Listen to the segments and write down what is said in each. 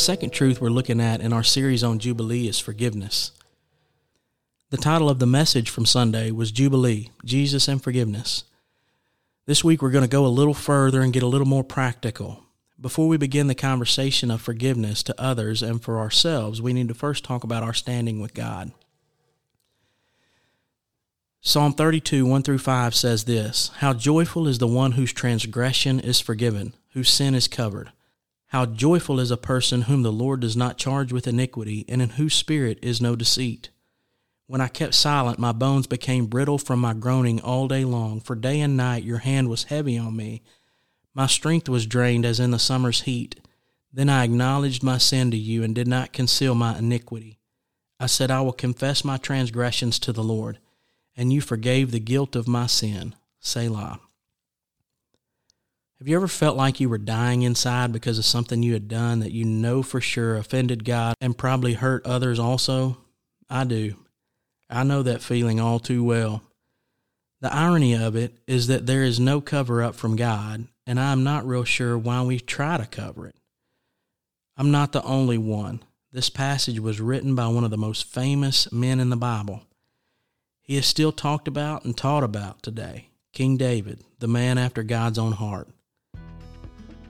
second truth we're looking at in our series on Jubilee is forgiveness. The title of the message from Sunday was Jubilee, Jesus and Forgiveness. This week we're going to go a little further and get a little more practical. Before we begin the conversation of forgiveness to others and for ourselves, we need to first talk about our standing with God. Psalm 32, 1 through 5 says this How joyful is the one whose transgression is forgiven, whose sin is covered. How joyful is a person whom the Lord does not charge with iniquity, and in whose spirit is no deceit. When I kept silent, my bones became brittle from my groaning all day long, for day and night your hand was heavy on me. My strength was drained as in the summer's heat. Then I acknowledged my sin to you and did not conceal my iniquity. I said, I will confess my transgressions to the Lord and you forgave the guilt of my sin. Selah. Have you ever felt like you were dying inside because of something you had done that you know for sure offended God and probably hurt others also? I do. I know that feeling all too well. The irony of it is that there is no cover up from God, and I am not real sure why we try to cover it. I'm not the only one. This passage was written by one of the most famous men in the Bible. He is still talked about and taught about today King David, the man after God's own heart.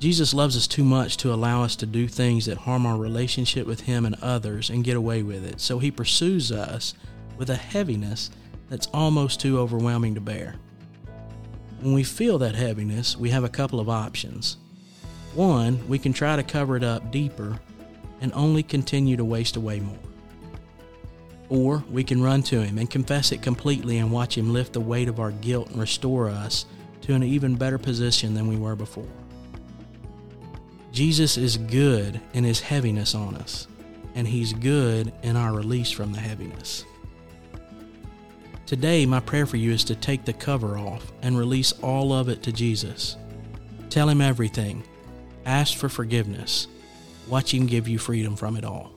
Jesus loves us too much to allow us to do things that harm our relationship with Him and others and get away with it, so He pursues us with a heaviness that's almost too overwhelming to bear. When we feel that heaviness, we have a couple of options. One, we can try to cover it up deeper and only continue to waste away more. Or we can run to Him and confess it completely and watch Him lift the weight of our guilt and restore us to an even better position than we were before. Jesus is good in His heaviness on us, and He's good in our release from the heaviness. Today, my prayer for you is to take the cover off and release all of it to Jesus. Tell Him everything. Ask for forgiveness. Watch Him give you freedom from it all.